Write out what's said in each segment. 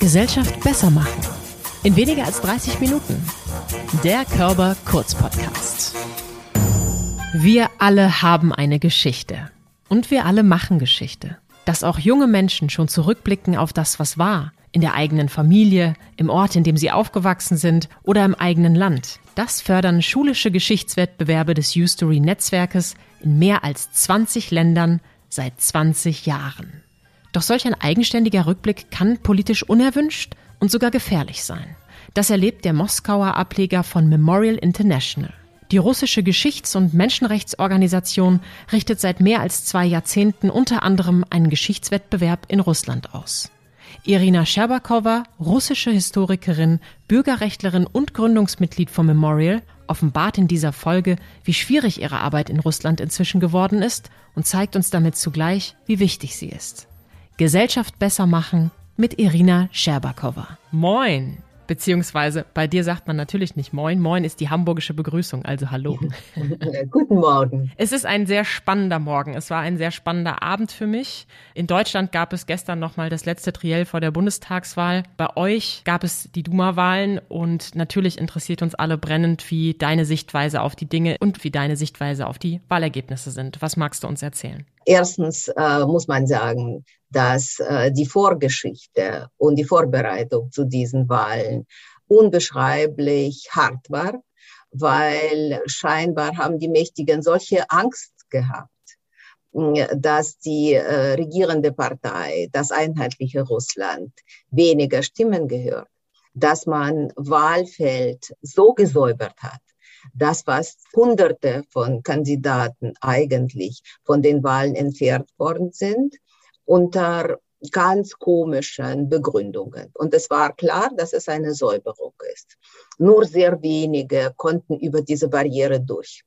Gesellschaft besser machen. In weniger als 30 Minuten. Der Körper Kurz Podcast. Wir alle haben eine Geschichte. Und wir alle machen Geschichte. Dass auch junge Menschen schon zurückblicken auf das, was war, in der eigenen Familie, im Ort, in dem sie aufgewachsen sind oder im eigenen Land. Das fördern schulische Geschichtswettbewerbe des Ustory Netzwerkes in mehr als 20 Ländern seit 20 Jahren. Doch solch ein eigenständiger Rückblick kann politisch unerwünscht und sogar gefährlich sein. Das erlebt der Moskauer Ableger von Memorial International. Die russische Geschichts- und Menschenrechtsorganisation richtet seit mehr als zwei Jahrzehnten unter anderem einen Geschichtswettbewerb in Russland aus. Irina Scherbakowa, russische Historikerin, Bürgerrechtlerin und Gründungsmitglied von Memorial, offenbart in dieser Folge, wie schwierig ihre Arbeit in Russland inzwischen geworden ist und zeigt uns damit zugleich, wie wichtig sie ist. Gesellschaft besser machen mit Irina Scherbakowa. Moin! Beziehungsweise bei dir sagt man natürlich nicht Moin. Moin ist die hamburgische Begrüßung, also Hallo. Guten Morgen. Es ist ein sehr spannender Morgen. Es war ein sehr spannender Abend für mich. In Deutschland gab es gestern nochmal das letzte Triell vor der Bundestagswahl. Bei euch gab es die Duma-Wahlen und natürlich interessiert uns alle brennend, wie deine Sichtweise auf die Dinge und wie deine Sichtweise auf die Wahlergebnisse sind. Was magst du uns erzählen? Erstens äh, muss man sagen, dass äh, die Vorgeschichte und die Vorbereitung zu diesen Wahlen unbeschreiblich hart war, weil scheinbar haben die Mächtigen solche Angst gehabt, dass die äh, regierende Partei, das einheitliche Russland, weniger Stimmen gehört, dass man Wahlfeld so gesäubert hat, dass was Hunderte von Kandidaten eigentlich von den Wahlen entfernt worden sind, unter ganz komischen Begründungen. Und es war klar, dass es eine Säuberung ist. Nur sehr wenige konnten über diese Barriere durch.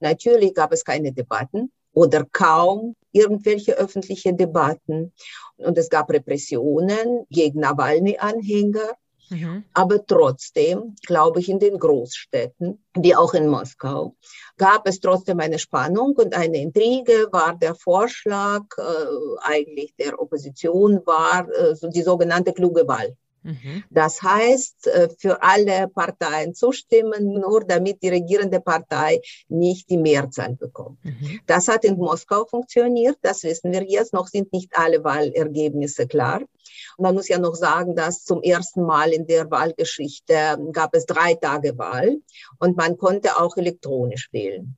Natürlich gab es keine Debatten oder kaum irgendwelche öffentliche Debatten. Und es gab Repressionen gegen Nawalny-Anhänger. Mhm. Aber trotzdem, glaube ich, in den Großstädten, wie auch in Moskau, gab es trotzdem eine Spannung und eine Intrige, war der Vorschlag äh, eigentlich der Opposition, war äh, die sogenannte kluge Wahl. Mhm. Das heißt, äh, für alle Parteien zustimmen, nur damit die regierende Partei nicht die Mehrzahl bekommt. Mhm. Das hat in Moskau funktioniert, das wissen wir jetzt. Noch sind nicht alle Wahlergebnisse klar. Und man muss ja noch sagen, dass zum ersten Mal in der Wahlgeschichte gab es drei Tage Wahl und man konnte auch elektronisch wählen.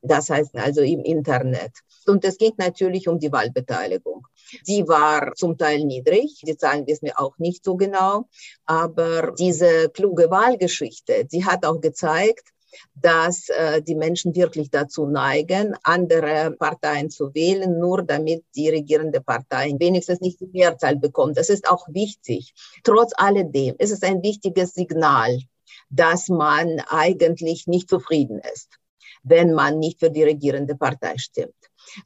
Das heißt also im Internet. Und es ging natürlich um die Wahlbeteiligung. Die war zum Teil niedrig, die Zahlen wissen wir auch nicht so genau, aber diese kluge Wahlgeschichte, die hat auch gezeigt, dass äh, die Menschen wirklich dazu neigen, andere Parteien zu wählen, nur damit die regierende Partei wenigstens nicht die Mehrzahl bekommt. Das ist auch wichtig. Trotz alledem ist es ein wichtiges Signal, dass man eigentlich nicht zufrieden ist, wenn man nicht für die regierende Partei stimmt.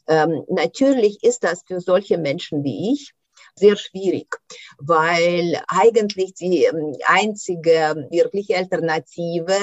Ähm, natürlich ist das für solche Menschen wie ich sehr schwierig, weil eigentlich die ähm, einzige wirkliche Alternative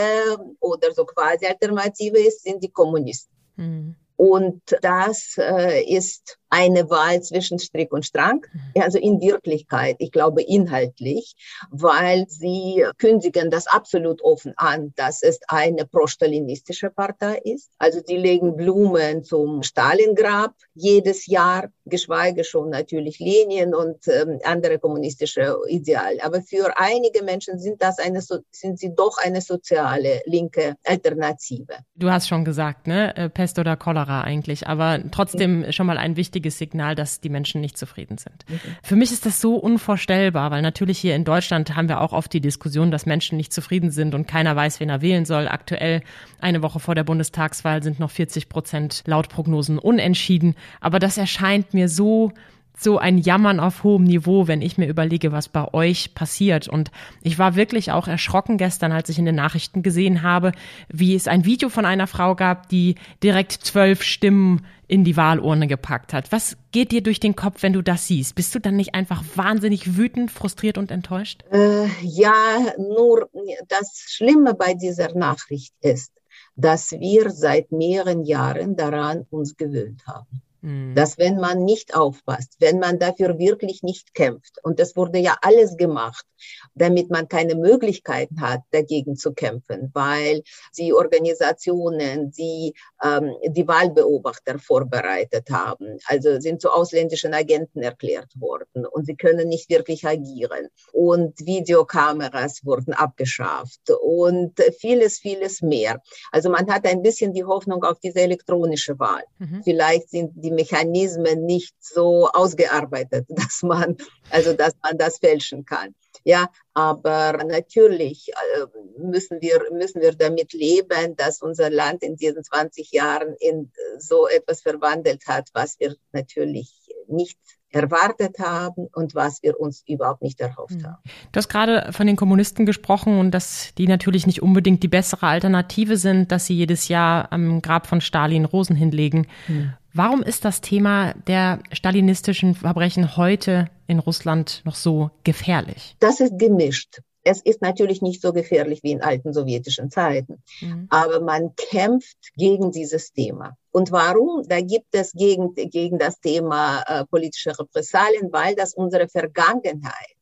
oder so quasi Alternative ist, sind die Kommunisten. Mhm. Und das äh, ist eine Wahl zwischen Strick und Strang, mhm. also in Wirklichkeit, ich glaube inhaltlich, weil sie kündigen das absolut offen an, dass es eine pro-stalinistische Partei ist. Also die legen Blumen zum Stalingrab jedes Jahr, geschweige schon natürlich Lenin und ähm, andere kommunistische Ideale. Aber für einige Menschen sind das eine, sind sie doch eine soziale linke Alternative. Du hast schon gesagt, ne, äh, Pest oder Cholera eigentlich, aber trotzdem schon mal ein wichtiges wichtiges Signal, dass die Menschen nicht zufrieden sind. Mhm. Für mich ist das so unvorstellbar, weil natürlich hier in Deutschland haben wir auch oft die Diskussion, dass Menschen nicht zufrieden sind und keiner weiß, wen er wählen soll. Aktuell, eine Woche vor der Bundestagswahl, sind noch 40 Prozent laut Prognosen unentschieden. Aber das erscheint mir so so ein Jammern auf hohem Niveau, wenn ich mir überlege, was bei euch passiert. Und ich war wirklich auch erschrocken gestern, als ich in den Nachrichten gesehen habe, wie es ein Video von einer Frau gab, die direkt zwölf Stimmen in die Wahlurne gepackt hat. Was geht dir durch den Kopf, wenn du das siehst? Bist du dann nicht einfach wahnsinnig wütend, frustriert und enttäuscht? Äh, ja, nur das Schlimme bei dieser Nachricht ist, dass wir seit mehreren Jahren daran uns gewöhnt haben. Mhm. Dass wenn man nicht aufpasst, wenn man dafür wirklich nicht kämpft, und das wurde ja alles gemacht, damit man keine Möglichkeiten hat, dagegen zu kämpfen, weil die Organisationen, die ähm, die Wahlbeobachter vorbereitet haben, also sind zu ausländischen Agenten erklärt worden und sie können nicht wirklich agieren. Und Videokameras wurden abgeschafft und vieles, vieles mehr. Also man hat ein bisschen die Hoffnung auf diese elektronische Wahl. Mhm. Vielleicht sind die Mechanismen nicht so ausgearbeitet, dass man, also dass man das fälschen kann. Ja, aber natürlich äh, müssen wir, müssen wir damit leben, dass unser Land in diesen 20 Jahren in so etwas verwandelt hat, was wir natürlich nicht erwartet haben und was wir uns überhaupt nicht erhofft hm. haben. Du hast gerade von den Kommunisten gesprochen und dass die natürlich nicht unbedingt die bessere Alternative sind, dass sie jedes Jahr am Grab von Stalin Rosen hinlegen. Mhm. Warum ist das Thema der stalinistischen Verbrechen heute in Russland noch so gefährlich? Das ist gemischt. Es ist natürlich nicht so gefährlich wie in alten sowjetischen Zeiten, mhm. aber man kämpft gegen dieses Thema. Und warum? Da gibt es gegen, gegen das Thema äh, politische Repressalien, weil das unsere Vergangenheit,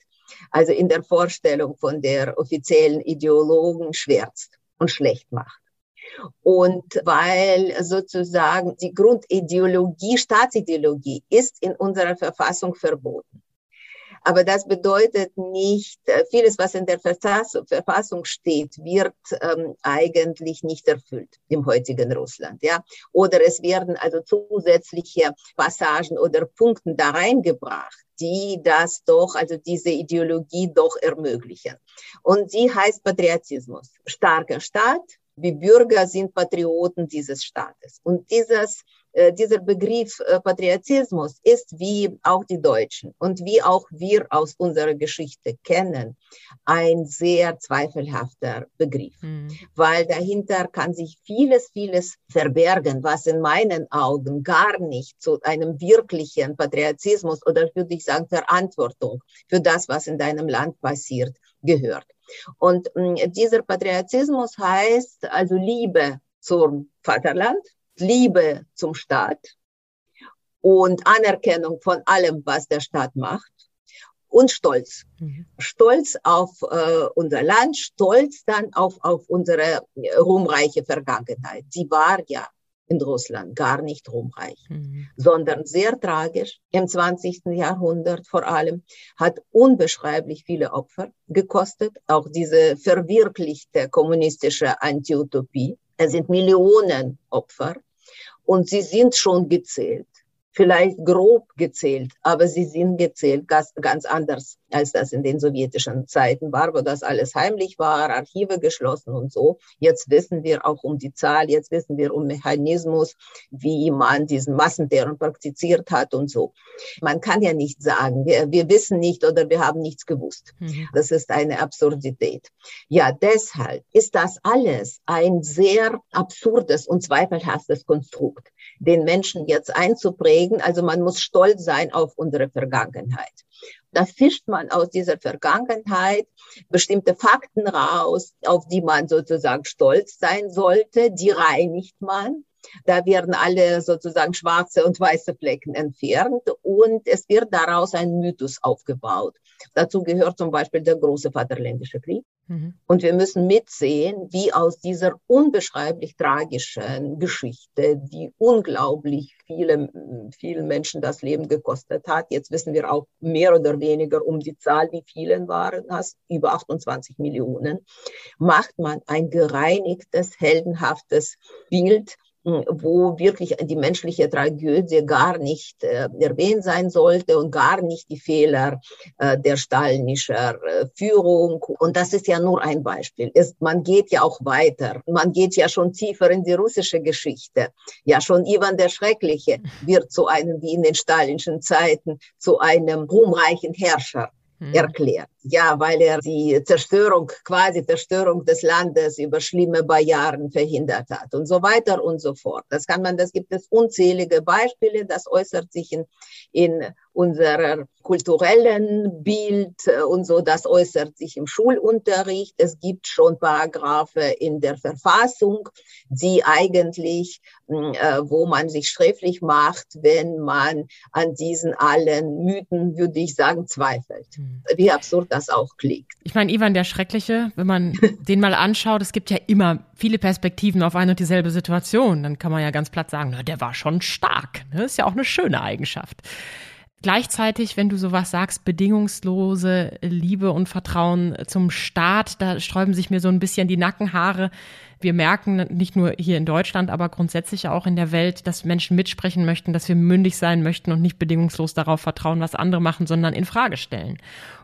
also in der Vorstellung von der offiziellen Ideologen schwärzt und schlecht macht. Und weil sozusagen die Grundideologie, Staatsideologie ist in unserer Verfassung verboten. Aber das bedeutet nicht, äh, vieles, was in der Verfassung steht, wird ähm, eigentlich nicht erfüllt im heutigen Russland. Ja? Oder es werden also zusätzliche Passagen oder Punkte da reingebracht, die das doch, also diese Ideologie doch ermöglichen. Und sie heißt Patriotismus. Starker Staat, die Bürger sind Patrioten dieses Staates. Und dieses dieser Begriff äh, Patriotismus ist wie auch die Deutschen und wie auch wir aus unserer Geschichte kennen, ein sehr zweifelhafter Begriff, mhm. weil dahinter kann sich vieles, vieles verbergen, was in meinen Augen gar nicht zu einem wirklichen Patriotismus oder würde ich sagen Verantwortung für das, was in deinem Land passiert, gehört. Und äh, dieser Patriotismus heißt also Liebe zum Vaterland, Liebe zum Staat und Anerkennung von allem, was der Staat macht und Stolz. Mhm. Stolz auf äh, unser Land, Stolz dann auf, auf unsere ruhmreiche Vergangenheit. Die war ja in Russland gar nicht ruhmreich, mhm. sondern sehr tragisch. Im 20. Jahrhundert vor allem hat unbeschreiblich viele Opfer gekostet. Auch diese verwirklichte kommunistische Antiutopie. Es sind Millionen Opfer und sie sind schon gezählt vielleicht grob gezählt, aber sie sind gezählt ganz, ganz anders, als das in den sowjetischen Zeiten war, wo das alles heimlich war, Archive geschlossen und so. Jetzt wissen wir auch um die Zahl, jetzt wissen wir um Mechanismus, wie man diesen Massenterror praktiziert hat und so. Man kann ja nicht sagen, wir, wir wissen nicht oder wir haben nichts gewusst. Mhm. Das ist eine Absurdität. Ja, deshalb ist das alles ein sehr absurdes und zweifelhaftes Konstrukt den Menschen jetzt einzuprägen. Also man muss stolz sein auf unsere Vergangenheit. Da fischt man aus dieser Vergangenheit bestimmte Fakten raus, auf die man sozusagen stolz sein sollte. Die reinigt man. Da werden alle sozusagen schwarze und weiße Flecken entfernt und es wird daraus ein Mythos aufgebaut. Dazu gehört zum Beispiel der große Vaterländische Krieg. Mhm. Und wir müssen mitsehen, wie aus dieser unbeschreiblich tragischen Geschichte, die unglaublich viele, vielen Menschen das Leben gekostet hat, jetzt wissen wir auch mehr oder weniger um die Zahl, wie vielen waren das, über 28 Millionen, macht man ein gereinigtes, heldenhaftes Bild wo wirklich die menschliche Tragödie gar nicht äh, erwähnt sein sollte und gar nicht die Fehler äh, der stalinischen äh, Führung. Und das ist ja nur ein Beispiel. Es, man geht ja auch weiter. Man geht ja schon tiefer in die russische Geschichte. Ja, schon Ivan der Schreckliche wird zu einem, wie in den stalinischen Zeiten, zu einem ruhmreichen Herrscher hm. erklärt. Ja, weil er die Zerstörung, quasi Zerstörung des Landes über schlimme Barrieren verhindert hat und so weiter und so fort. Das kann man, das gibt es unzählige Beispiele. Das äußert sich in, in unserer kulturellen Bild äh, und so, das äußert sich im Schulunterricht. Es gibt schon Paragraphe in der Verfassung, die eigentlich, hm, äh, wo man sich schriftlich macht, wenn man an diesen allen Mythen, würde ich sagen, zweifelt. Hm. Wie absurd das auch klingt. Ich meine, Ivan der Schreckliche, wenn man den mal anschaut, es gibt ja immer viele Perspektiven auf eine und dieselbe Situation. Dann kann man ja ganz platt sagen, na, der war schon stark. Das ist ja auch eine schöne Eigenschaft. Gleichzeitig, wenn du sowas sagst, bedingungslose Liebe und Vertrauen zum Staat, da sträuben sich mir so ein bisschen die Nackenhaare. Wir merken nicht nur hier in Deutschland, aber grundsätzlich auch in der Welt, dass Menschen mitsprechen möchten, dass wir mündig sein möchten und nicht bedingungslos darauf vertrauen, was andere machen, sondern in Frage stellen.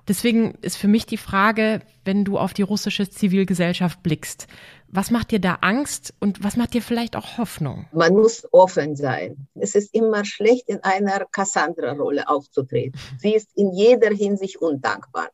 Deswegen ist für mich die Frage, wenn du auf die russische Zivilgesellschaft blickst, was macht dir da Angst und was macht dir vielleicht auch Hoffnung? Man muss offen sein. Es ist immer schlecht, in einer Cassandra-Rolle aufzutreten. Sie ist in jeder Hinsicht undankbar.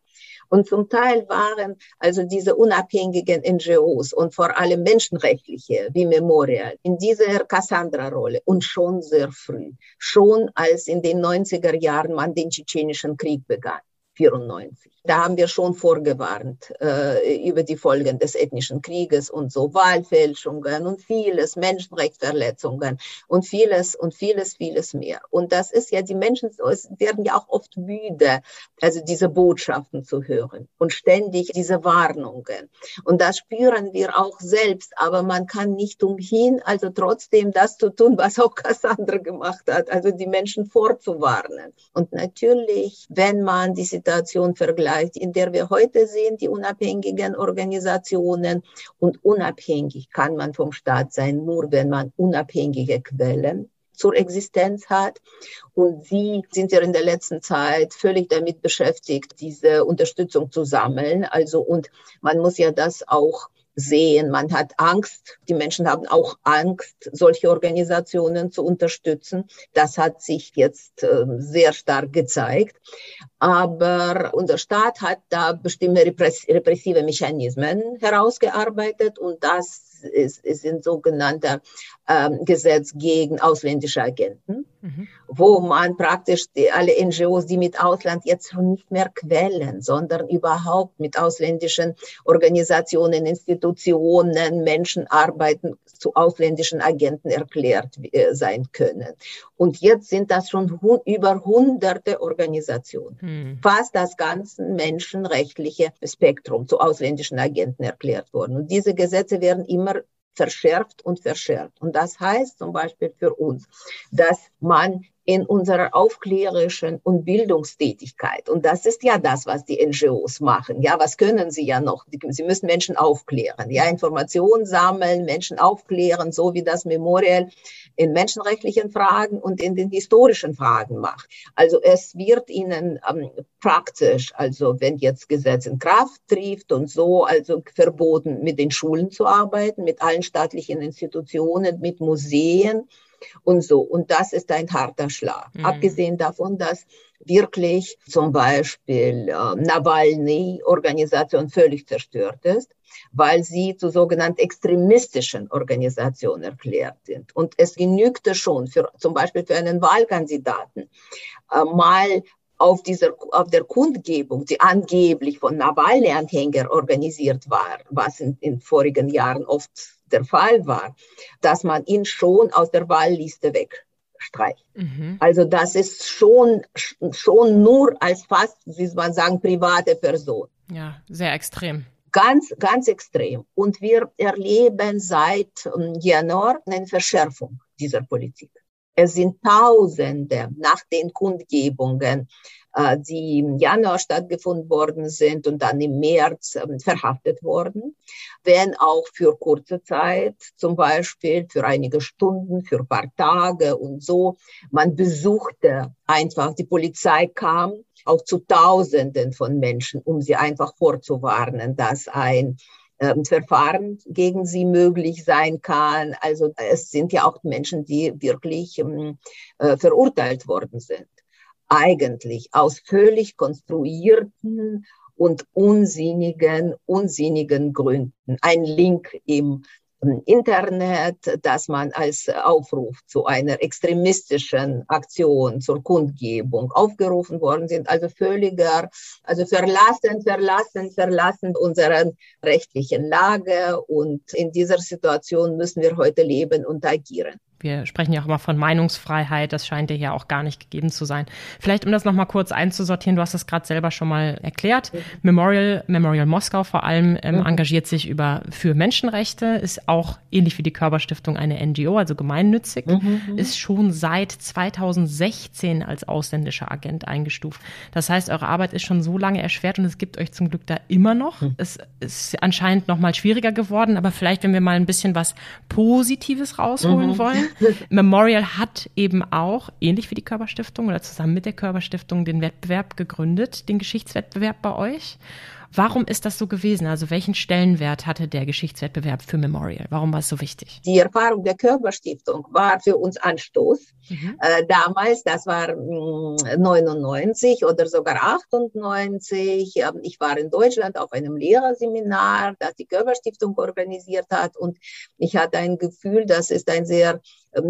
Und zum Teil waren also diese unabhängigen NGOs und vor allem menschenrechtliche wie Memorial in dieser Cassandra-Rolle und schon sehr früh, schon als in den 90er Jahren man den tschetschenischen Krieg begann. 94. Da haben wir schon vorgewarnt äh, über die Folgen des ethnischen Krieges und so Wahlfälschungen und vieles, Menschenrechtsverletzungen und vieles und vieles, vieles mehr. Und das ist ja, die Menschen werden ja auch oft müde, also diese Botschaften zu hören und ständig diese Warnungen. Und das spüren wir auch selbst, aber man kann nicht umhin, also trotzdem das zu tun, was auch Cassandra gemacht hat, also die Menschen vorzuwarnen. Und natürlich, wenn man die Situation Situation vergleicht, in der wir heute sind, die unabhängigen Organisationen. Und unabhängig kann man vom Staat sein, nur wenn man unabhängige Quellen zur Existenz hat. Und sie sind ja in der letzten Zeit völlig damit beschäftigt, diese Unterstützung zu sammeln. Also, und man muss ja das auch sehen. Man hat Angst. Die Menschen haben auch Angst, solche Organisationen zu unterstützen. Das hat sich jetzt äh, sehr stark gezeigt. Aber unser Staat hat da bestimmte repressive Mechanismen herausgearbeitet und das ist, ist ein sogenannter ähm, Gesetz gegen ausländische Agenten, mhm. wo man praktisch die, alle NGOs, die mit Ausland jetzt schon nicht mehr quellen, sondern überhaupt mit ausländischen Organisationen, Institutionen, Menschen arbeiten, zu ausländischen Agenten erklärt äh, sein können. Und jetzt sind das schon hu über hunderte Organisationen, mhm. fast das ganze menschenrechtliche Spektrum zu ausländischen Agenten erklärt worden. Und diese Gesetze werden immer verschärft und verschärft. Und das heißt zum Beispiel für uns, dass man in unserer aufklärerischen und Bildungstätigkeit. Und das ist ja das, was die NGOs machen. Ja, was können sie ja noch? Sie müssen Menschen aufklären, ja, Informationen sammeln, Menschen aufklären, so wie das Memorial in menschenrechtlichen Fragen und in den historischen Fragen macht. Also es wird ihnen ähm, praktisch, also wenn jetzt Gesetz in Kraft trifft und so, also verboten, mit den Schulen zu arbeiten, mit allen staatlichen Institutionen, mit Museen und so. Und das ist ein harter Schlag. Mhm. Abgesehen davon, dass wirklich zum Beispiel äh, Nawalny-Organisation völlig zerstört ist, weil sie zu sogenannten extremistischen Organisationen erklärt sind. Und es genügte schon für, zum Beispiel für einen Wahlkandidaten äh, mal auf dieser, auf der Kundgebung, die angeblich von Nawalny-Anhängern organisiert war, was in, in vorigen Jahren oft der Fall war, dass man ihn schon aus der Wahlliste wegstreicht. Mhm. Also das ist schon, schon nur als fast, wie man sagen, private Person. Ja, sehr extrem. Ganz, ganz extrem. Und wir erleben seit ähm, Januar eine Verschärfung dieser Politik. Es sind Tausende nach den Kundgebungen äh, die im Januar stattgefunden worden sind und dann im März ähm, verhaftet worden, wenn auch für kurze Zeit, zum Beispiel für einige Stunden, für ein paar Tage und so. Man besuchte einfach, die Polizei kam auch zu Tausenden von Menschen, um sie einfach vorzuwarnen, dass ein Verfahren gegen sie möglich sein kann. Also es sind ja auch Menschen, die wirklich ähm, äh, verurteilt worden sind eigentlich aus völlig konstruierten und unsinnigen, unsinnigen Gründen. Ein Link im ähm, Internet, dass man als Aufruf zu einer extremistischen Aktion zur Kundgebung aufgerufen worden sind. Also völliger, also verlassen, verlassen, verlassen unseren rechtlichen Lage. Und in dieser Situation müssen wir heute leben und agieren. Wir sprechen ja auch immer von Meinungsfreiheit, das scheint dir ja auch gar nicht gegeben zu sein. Vielleicht, um das nochmal kurz einzusortieren, du hast es gerade selber schon mal erklärt. Mhm. Memorial, Memorial Moskau vor allem ähm, mhm. engagiert sich über für Menschenrechte, ist auch ähnlich wie die Körperstiftung eine NGO, also gemeinnützig, mhm. mhm. ist schon seit 2016 als ausländischer Agent eingestuft. Das heißt, eure Arbeit ist schon so lange erschwert und es gibt euch zum Glück da immer noch. Mhm. Es ist anscheinend nochmal schwieriger geworden, aber vielleicht, wenn wir mal ein bisschen was Positives rausholen mhm. wollen. Memorial hat eben auch, ähnlich wie die Körperstiftung oder zusammen mit der Körperstiftung, den Wettbewerb gegründet, den Geschichtswettbewerb bei euch. Warum ist das so gewesen? Also welchen Stellenwert hatte der Geschichtswettbewerb für Memorial? Warum war es so wichtig? Die Erfahrung der Körperstiftung war für uns Anstoß. Mhm. Äh, damals, das war mh, mm, 99 oder sogar 98. Äh, ich war in Deutschland auf einem Lehrerseminar, das die Körperstiftung organisiert hat und ich hatte ein Gefühl, das ist ein sehr ähm,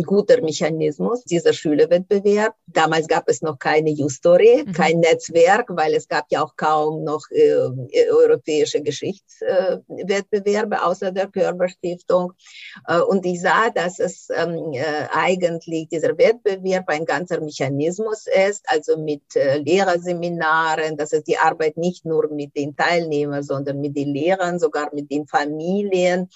guter Mechanismus, dieser Schülerwettbewerb. Damals gab es noch keine Justory, mhm. kein Netzwerk, weil es gab ja auch kaum noch äh, europäische Geschichtswettbewerbe äh, außer der Körperstiftung. Äh, und ich sah, dass es ähm, äh, eigentlich dieser Wettbewerb ein ganzer Mechanismus ist, also mit äh, Lehrerseminaren, dass es die Arbeit nicht nur mit den Teilnehmern, sondern mit den Lehrern, sogar mit den Familien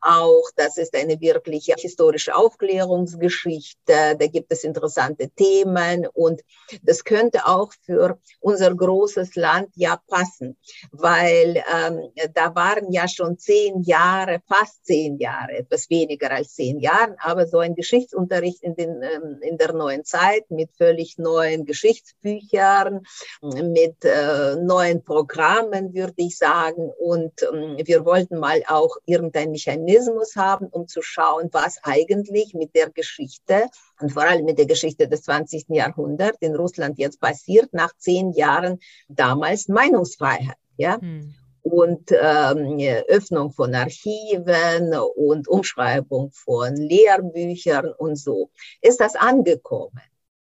auch. Das ist eine wirkliche historische Aufklärungsgeschichte. Da gibt es interessante Themen und das könnte auch für unser großes Land ja passen, weil ähm, da waren ja schon zehn Jahre, fast zehn Jahre, etwas weniger als zehn Jahren, aber so ein Geschichtsunterricht in, den, ähm, in der neuen Zeit mit völlig neuen Geschichtsbüchern, mit äh, neuen Programmen, würde ich sagen. Und ähm, wir wollten mal auch irgendein Mechanismus Mechanismus haben, um zu schauen, was eigentlich mit der Geschichte und vor allem mit der Geschichte des 20. Jahrhunderts in Russland jetzt passiert, nach zehn Jahren damals Meinungsfreiheit. Ja? Hm und ähm, Öffnung von Archiven und Umschreibung von Lehrbüchern und so. Ist das angekommen?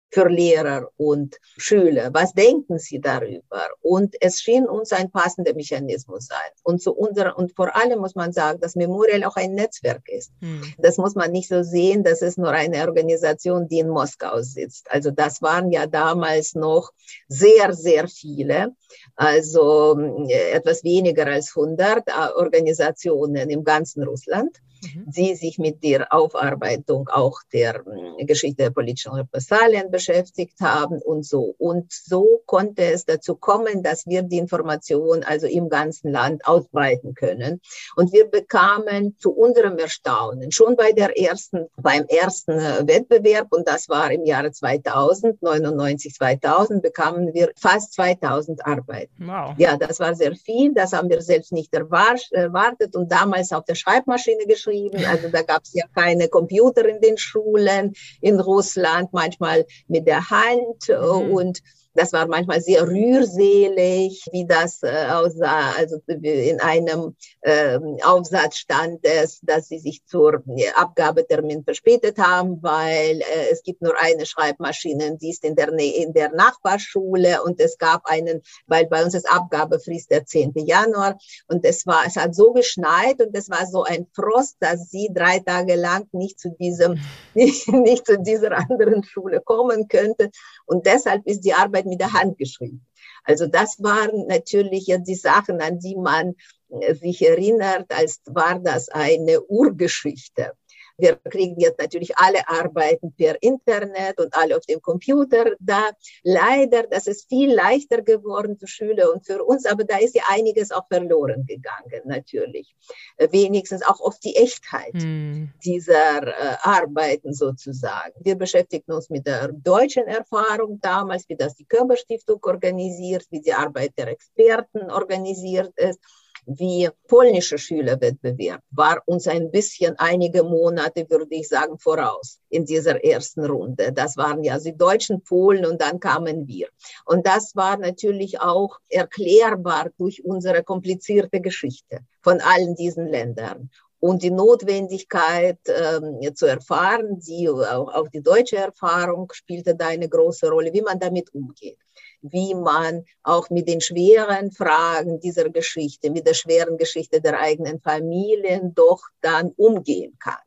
Für Lehrer und Schüler. Was denken sie darüber? Und es schien uns ein passender Mechanismus sein. Und zu unserer, und vor allem muss man sagen, dass Memorial auch ein Netzwerk ist. Hm. Das muss man nicht so sehen, das ist nur eine Organisation, die in Moskau sitzt. Also das waren ja damals noch sehr, sehr viele, also äh, etwas weniger als 100 äh, Organisationen im ganzen Russland mhm. die sich mit der Aufarbeitung auch der hm, Geschichte der politischen Repressalien beschäftigt haben und so. Und so konnte es dazu kommen, dass wir die Information also im ganzen Land ausbreiten können. Und wir bekamen zu unserem Erstaunen schon bei der ersten, beim ersten äh, Wettbewerb, und das war im Jahre 2000, 99, 2000, bekamen wir fast 2000 Arbeiten. Wow. Ja, das war sehr viel. Das haben wir selbst nicht erwartet und damals auf der Schreibmaschine geschrieben geschrieben. Also da gab es ja keine Computer in den Schulen in Russland, manchmal mit der Hand mhm. und das war manchmal sehr rührselig, wie das äh, aussah. Also in einem äh, Aufsatz stand es, dass sie sich zur äh, Abgabetermin verspätet haben, weil äh, es gibt nur eine Schreibmaschine, die ist in der, in der Nachbarschule und es gab einen, weil bei uns ist Abgabefrist der 10. Januar und es war, es hat so geschneit und es war so ein Frost, dass sie drei Tage lang nicht zu diesem, nicht, nicht zu dieser anderen Schule kommen könnte und deshalb ist die Arbeit mit der Hand geschrieben. Also das waren natürlich jetzt die Sachen, an die man äh, sich erinnert, als war das eine Urgeschichte. Wir kriegen jetzt natürlich alle Arbeiten per Internet und alle auf dem Computer da. Leider, das ist viel leichter geworden für Schüler und für uns, aber da ist ja einiges auch verloren gegangen, natürlich. Wenigstens auch auf die Echtheit hm. dieser äh, Arbeiten sozusagen. Wir beschäftigen uns mit der deutschen Erfahrung damals, wie das die Körperstiftung organisiert, wie die Arbeit der Experten organisiert ist wie polnische Schülerwettbewerb war uns ein bisschen einige Monate, würde ich sagen, voraus in dieser ersten Runde. Das waren ja die deutschen Polen und dann kamen wir. Und das war natürlich auch erklärbar durch unsere komplizierte Geschichte von allen diesen Ländern. und die Notwendigkeit äh, zu erfahren, die, auch, auch die deutsche Erfahrung spielte da eine große Rolle, wie man damit umgeht wie man auch mit den schweren Fragen dieser Geschichte, mit der schweren Geschichte der eigenen Familien doch dann umgehen kann.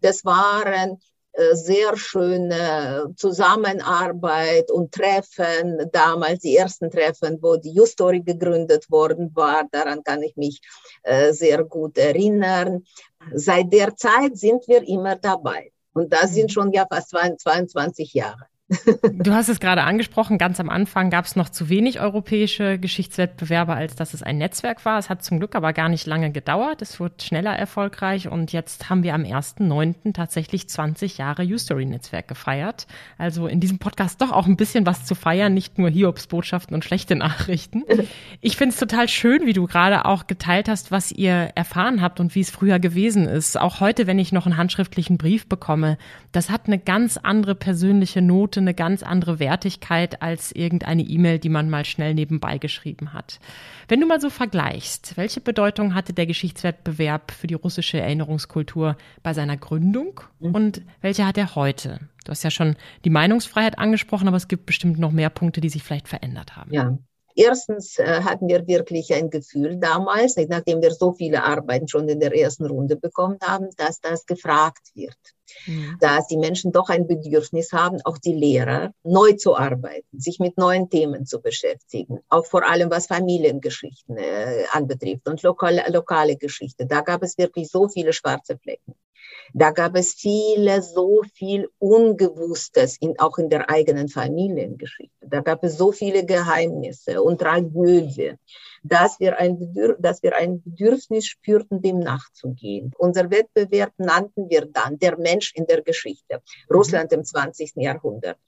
Das waren äh, sehr schöne Zusammenarbeit und Treffen, damals die ersten Treffen, wo die U-Story gegründet worden war, daran kann ich mich äh, sehr gut erinnern. Seit der Zeit sind wir immer dabei. Und das sind mhm. schon ja fast 22 Jahre. Du hast es gerade angesprochen, ganz am Anfang gab es noch zu wenig europäische Geschichtswettbewerbe, als dass es ein Netzwerk war. Es hat zum Glück aber gar nicht lange gedauert. Es wurde schneller erfolgreich und jetzt haben wir am 1.9. tatsächlich 20 Jahre U-Story-Netzwerk gefeiert. Also in diesem Podcast doch auch ein bisschen was zu feiern, nicht nur Hiobs Botschaften und schlechte Nachrichten. Ich finde es total schön, wie du gerade auch geteilt hast, was ihr erfahren habt und wie es früher gewesen ist. Auch heute, wenn ich noch einen handschriftlichen Brief bekomme, das hat eine ganz andere persönliche Note eine ganz andere Wertigkeit als irgendeine E-Mail, die man mal schnell nebenbei geschrieben hat. Wenn du mal so vergleichst, welche Bedeutung hatte der Geschichtswettbewerb für die russische Erinnerungskultur bei seiner Gründung mhm. und welche hat er heute? Du hast ja schon die Meinungsfreiheit angesprochen, aber es gibt bestimmt noch mehr Punkte, die sich vielleicht verändert haben. Ja, Erstens äh, hatten wir wirklich ein Gefühl damals, nachdem wir so viele Arbeiten schon in der ersten Runde bekommen haben, dass das gefragt wird. Ja. Dass die Menschen doch ein Bedürfnis haben, auch die Lehrer, neu zu arbeiten, sich mit neuen Themen zu beschäftigen, auch vor allem was Familiengeschichten äh, anbetrifft und lokale, lokale Geschichte. Da gab es wirklich so viele schwarze Flecken. Da gab es viele, so viel Ungewusstes, in, auch in der eigenen Familiengeschichte. Da gab es so viele Geheimnisse und Tragödien, dass wir ein, Bedürf dass wir ein Bedürfnis spürten, dem nachzugehen. Unser Wettbewerb nannten wir dann der Mensch in der Geschichte, Russland im 20. Jahrhundert,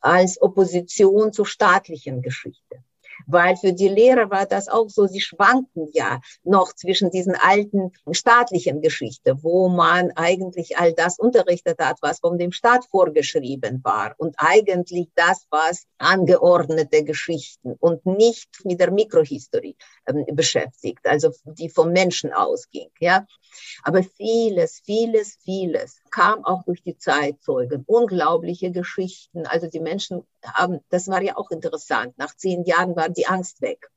als Opposition zur staatlichen Geschichte weil für die Lehrer war das auch so, sie schwanken ja noch zwischen diesen alten staatlichen Geschichte, wo man eigentlich all das unterrichtet hat, was von dem Staat vorgeschrieben war und eigentlich das, was angeordnete Geschichten und nicht mit der Mikrohistorie ähm, beschäftigt, also die vom Menschen ausging, ja. Aber vieles, vieles, vieles kam auch durch die Zeitzeugen. Unglaubliche Geschichten. Also die Menschen das war ja auch interessant. Nach zehn Jahren war die Angst weg.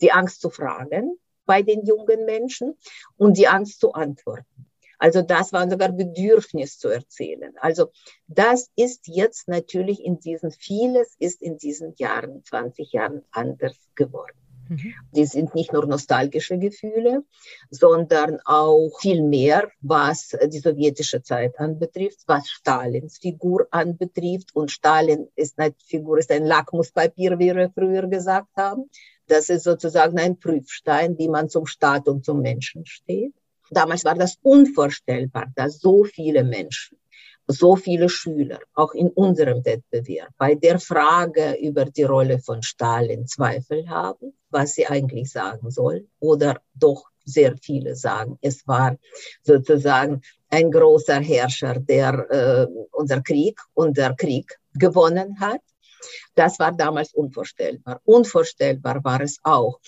Die Angst zu fragen bei den jungen Menschen und die Angst zu antworten. Also das war sogar Bedürfnis zu erzählen. Also das ist jetzt natürlich in diesen, vieles ist in diesen Jahren, 20 Jahren anders geworden. Mhm. Die sind nicht nur nostalgische Gefühle, sondern auch viel mehr, was die sowjetische Zeit anbetrifft, was Stalins Figur anbetrifft. Und Stalin ist eine Figur, ist ein Lackmuspapier, wie wir früher gesagt haben. Das ist sozusagen ein Prüfstein, wie man zum Staat und zum Menschen steht. Damals war das unvorstellbar, dass so viele Menschen so viele Schüler, auch in unserem Wettbewerb, bei der Frage über die Rolle von Stalin Zweifel haben, was sie eigentlich sagen soll, oder doch sehr viele sagen, es war sozusagen ein großer Herrscher, der äh, unser Krieg und der Krieg gewonnen hat. Das war damals unvorstellbar. Unvorstellbar war es auch,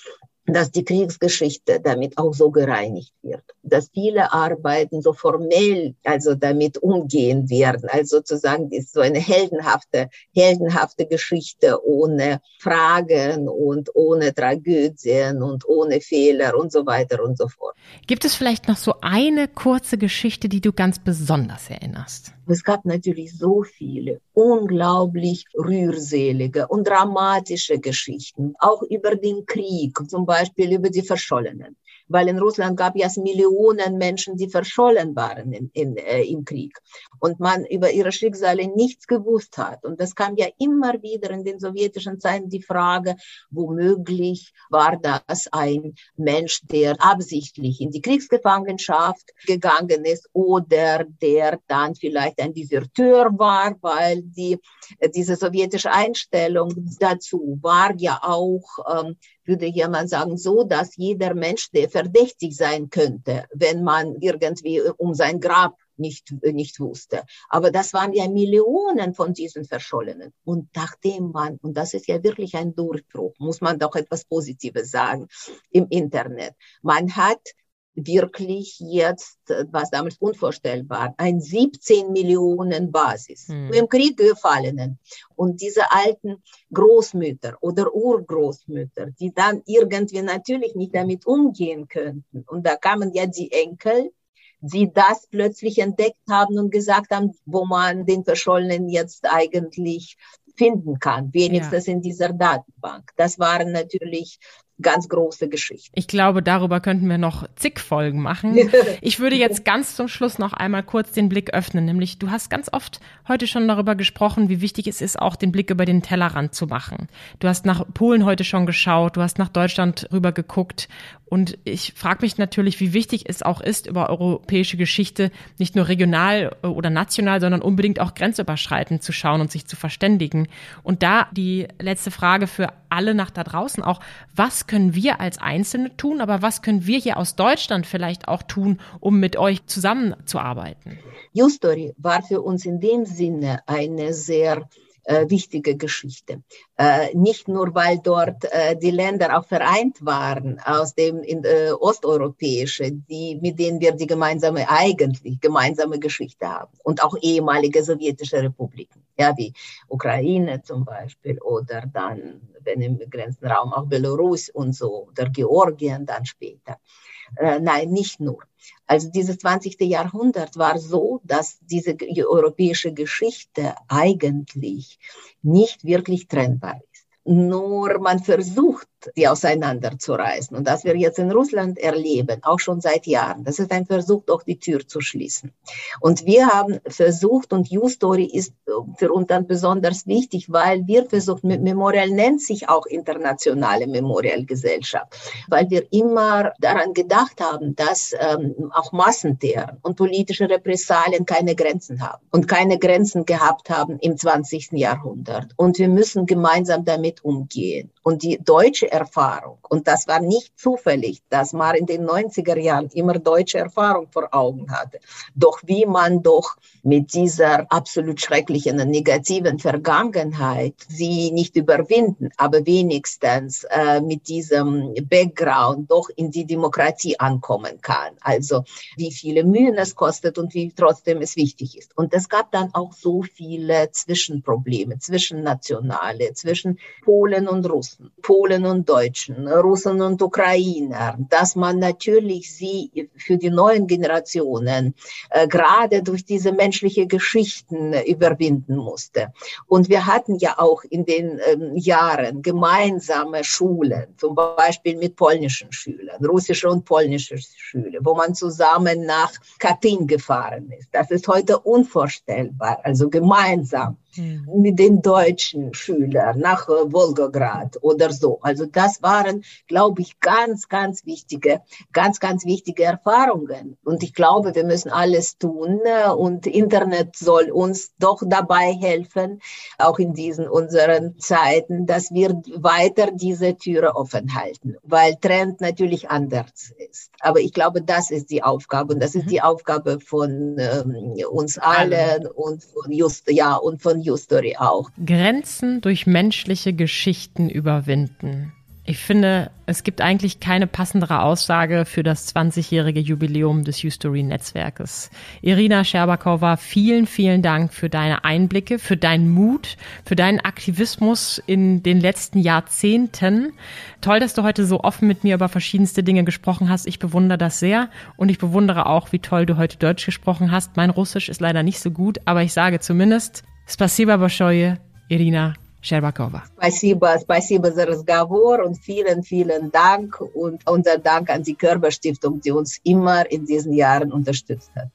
dass die Kriegsgeschichte damit auch so gereinigt wird, dass viele Arbeiten so formell also damit umgehen werden, also sozusagen ist so eine heldenhafte, heldenhafte Geschichte ohne Fragen und ohne Tragödien und ohne Fehler und so weiter und so fort. Gibt es vielleicht noch so eine kurze Geschichte, die du ganz besonders erinnerst? Es gab natürlich so viele unglaublich rührselige und dramatische Geschichten, auch über den Krieg, zum Beispiel über die Verschollenen weil in Russland gab es Millionen Menschen, die verschollen waren in, in, äh, im Krieg und man über ihre Schicksale nichts gewusst hat. Und das kam ja immer wieder in den sowjetischen Zeiten die Frage, womöglich war das ein Mensch, der absichtlich in die Kriegsgefangenschaft gegangen ist oder der dann vielleicht ein Deserteur war, weil die, diese sowjetische Einstellung dazu war ja auch ähm, würde jemand sagen, so, dass jeder Mensch, der verdächtig sein könnte, wenn man irgendwie um sein Grab nicht, nicht wusste. Aber das waren ja Millionen von diesen Verschollenen. Und nachdem man, und das ist ja wirklich ein Durchbruch, muss man doch etwas Positives sagen im Internet. Man hat wirklich jetzt, was damals unvorstellbar, ein 17 Millionen Basis hm. im Krieg gefallenen. Und diese alten Großmütter oder Urgroßmütter, die dann irgendwie natürlich nicht damit umgehen könnten. Und da kamen ja die Enkel, die das plötzlich entdeckt haben und gesagt haben, wo man den Verschollenen jetzt eigentlich finden kann, wenigstens ja. in dieser Datenbank. Das waren natürlich ganz große Geschichte. Ich glaube, darüber könnten wir noch zig Folgen machen. Ich würde jetzt ganz zum Schluss noch einmal kurz den Blick öffnen, nämlich du hast ganz oft heute schon darüber gesprochen, wie wichtig es ist, auch den Blick über den Tellerrand zu machen. Du hast nach Polen heute schon geschaut, du hast nach Deutschland rüber geguckt und ich frage mich natürlich, wie wichtig es auch ist, über europäische Geschichte nicht nur regional äh, oder national, sondern unbedingt auch grenzüberschreitend zu schauen und sich zu verständigen. Und da die letzte Frage für alle nach da draußen auch, was können wir als Einzelne tun, aber was können wir hier aus Deutschland vielleicht auch tun, um mit euch zusammenzuarbeiten? Justory war für uns in dem Sinne eine sehr äh, wichtige Geschichte. Äh, nicht nur, weil dort äh, die Länder auch vereint waren aus dem in, äh, osteuropäische, die, mit denen wir die gemeinsame, eigentlich gemeinsame Geschichte haben und auch ehemalige sowjetische Republiken, ja, wie Ukraine zum Beispiel oder dann, wenn im Grenzenraum auch Belarus und so, oder Georgien dann später. Äh, nein, nicht nur. Also dieses 20. Jahrhundert war so, dass diese europäische Geschichte eigentlich nicht wirklich trennbar ist. Nur man versucht, die auseinanderzureißen. Und das wir jetzt in Russland erleben, auch schon seit Jahren, das ist ein Versuch, doch die Tür zu schließen. Und wir haben versucht, und U-Story ist für uns dann besonders wichtig, weil wir versuchen, Memorial nennt sich auch internationale Memorialgesellschaft, weil wir immer daran gedacht haben, dass ähm, auch Massenterror und politische Repressalien keine Grenzen haben und keine Grenzen gehabt haben im 20. Jahrhundert. Und wir müssen gemeinsam damit umgehen. Und die deutsche Erfahrung, und das war nicht zufällig, dass man in den 90er Jahren immer deutsche Erfahrung vor Augen hatte. Doch wie man doch mit dieser absolut schrecklichen und negativen Vergangenheit sie nicht überwinden, aber wenigstens äh, mit diesem Background doch in die Demokratie ankommen kann. Also wie viele Mühen es kostet und wie trotzdem es wichtig ist. Und es gab dann auch so viele Zwischenprobleme, zwischennationale, zwischen Polen und Russen, Polen und Deutschen, Russen und Ukrainer, dass man natürlich sie für die neuen Generationen äh, gerade durch diese menschliche Geschichten überwinden musste. Und wir hatten ja auch in den ähm, Jahren gemeinsame Schulen, zum Beispiel mit polnischen Schülern, russische und polnische Schüler, wo man zusammen nach Katyn gefahren ist. Das ist heute unvorstellbar, also gemeinsam. Mit den deutschen Schülern nach äh, Wolgograd oder so. Also das waren, glaube ich, ganz, ganz wichtige, ganz, ganz wichtige Erfahrungen. Und ich glaube, wir müssen alles tun äh, und Internet soll uns doch dabei helfen, auch in diesen unseren Zeiten, dass wir weiter diese Türe offen halten, weil Trend natürlich anders ist. Aber ich glaube, das ist die Aufgabe und das ist mhm. die Aufgabe von ähm, uns allen und von Just, ja, und von Justory auch. Grenzen durch menschliche Geschichten überwinden. Ich finde, es gibt eigentlich keine passendere Aussage für das 20-jährige Jubiläum des History-Netzwerkes. Irina Scherbakowa, vielen, vielen Dank für deine Einblicke, für deinen Mut, für deinen Aktivismus in den letzten Jahrzehnten. Toll, dass du heute so offen mit mir über verschiedenste Dinge gesprochen hast. Ich bewundere das sehr und ich bewundere auch, wie toll du heute Deutsch gesprochen hast. Mein Russisch ist leider nicht so gut, aber ich sage zumindest Спасибо большое, Irina Sherbakova. Спасибо, спасибо за разговор und vielen, vielen Dank und unser Dank an die Körperstiftung, die uns immer in diesen Jahren unterstützt hat.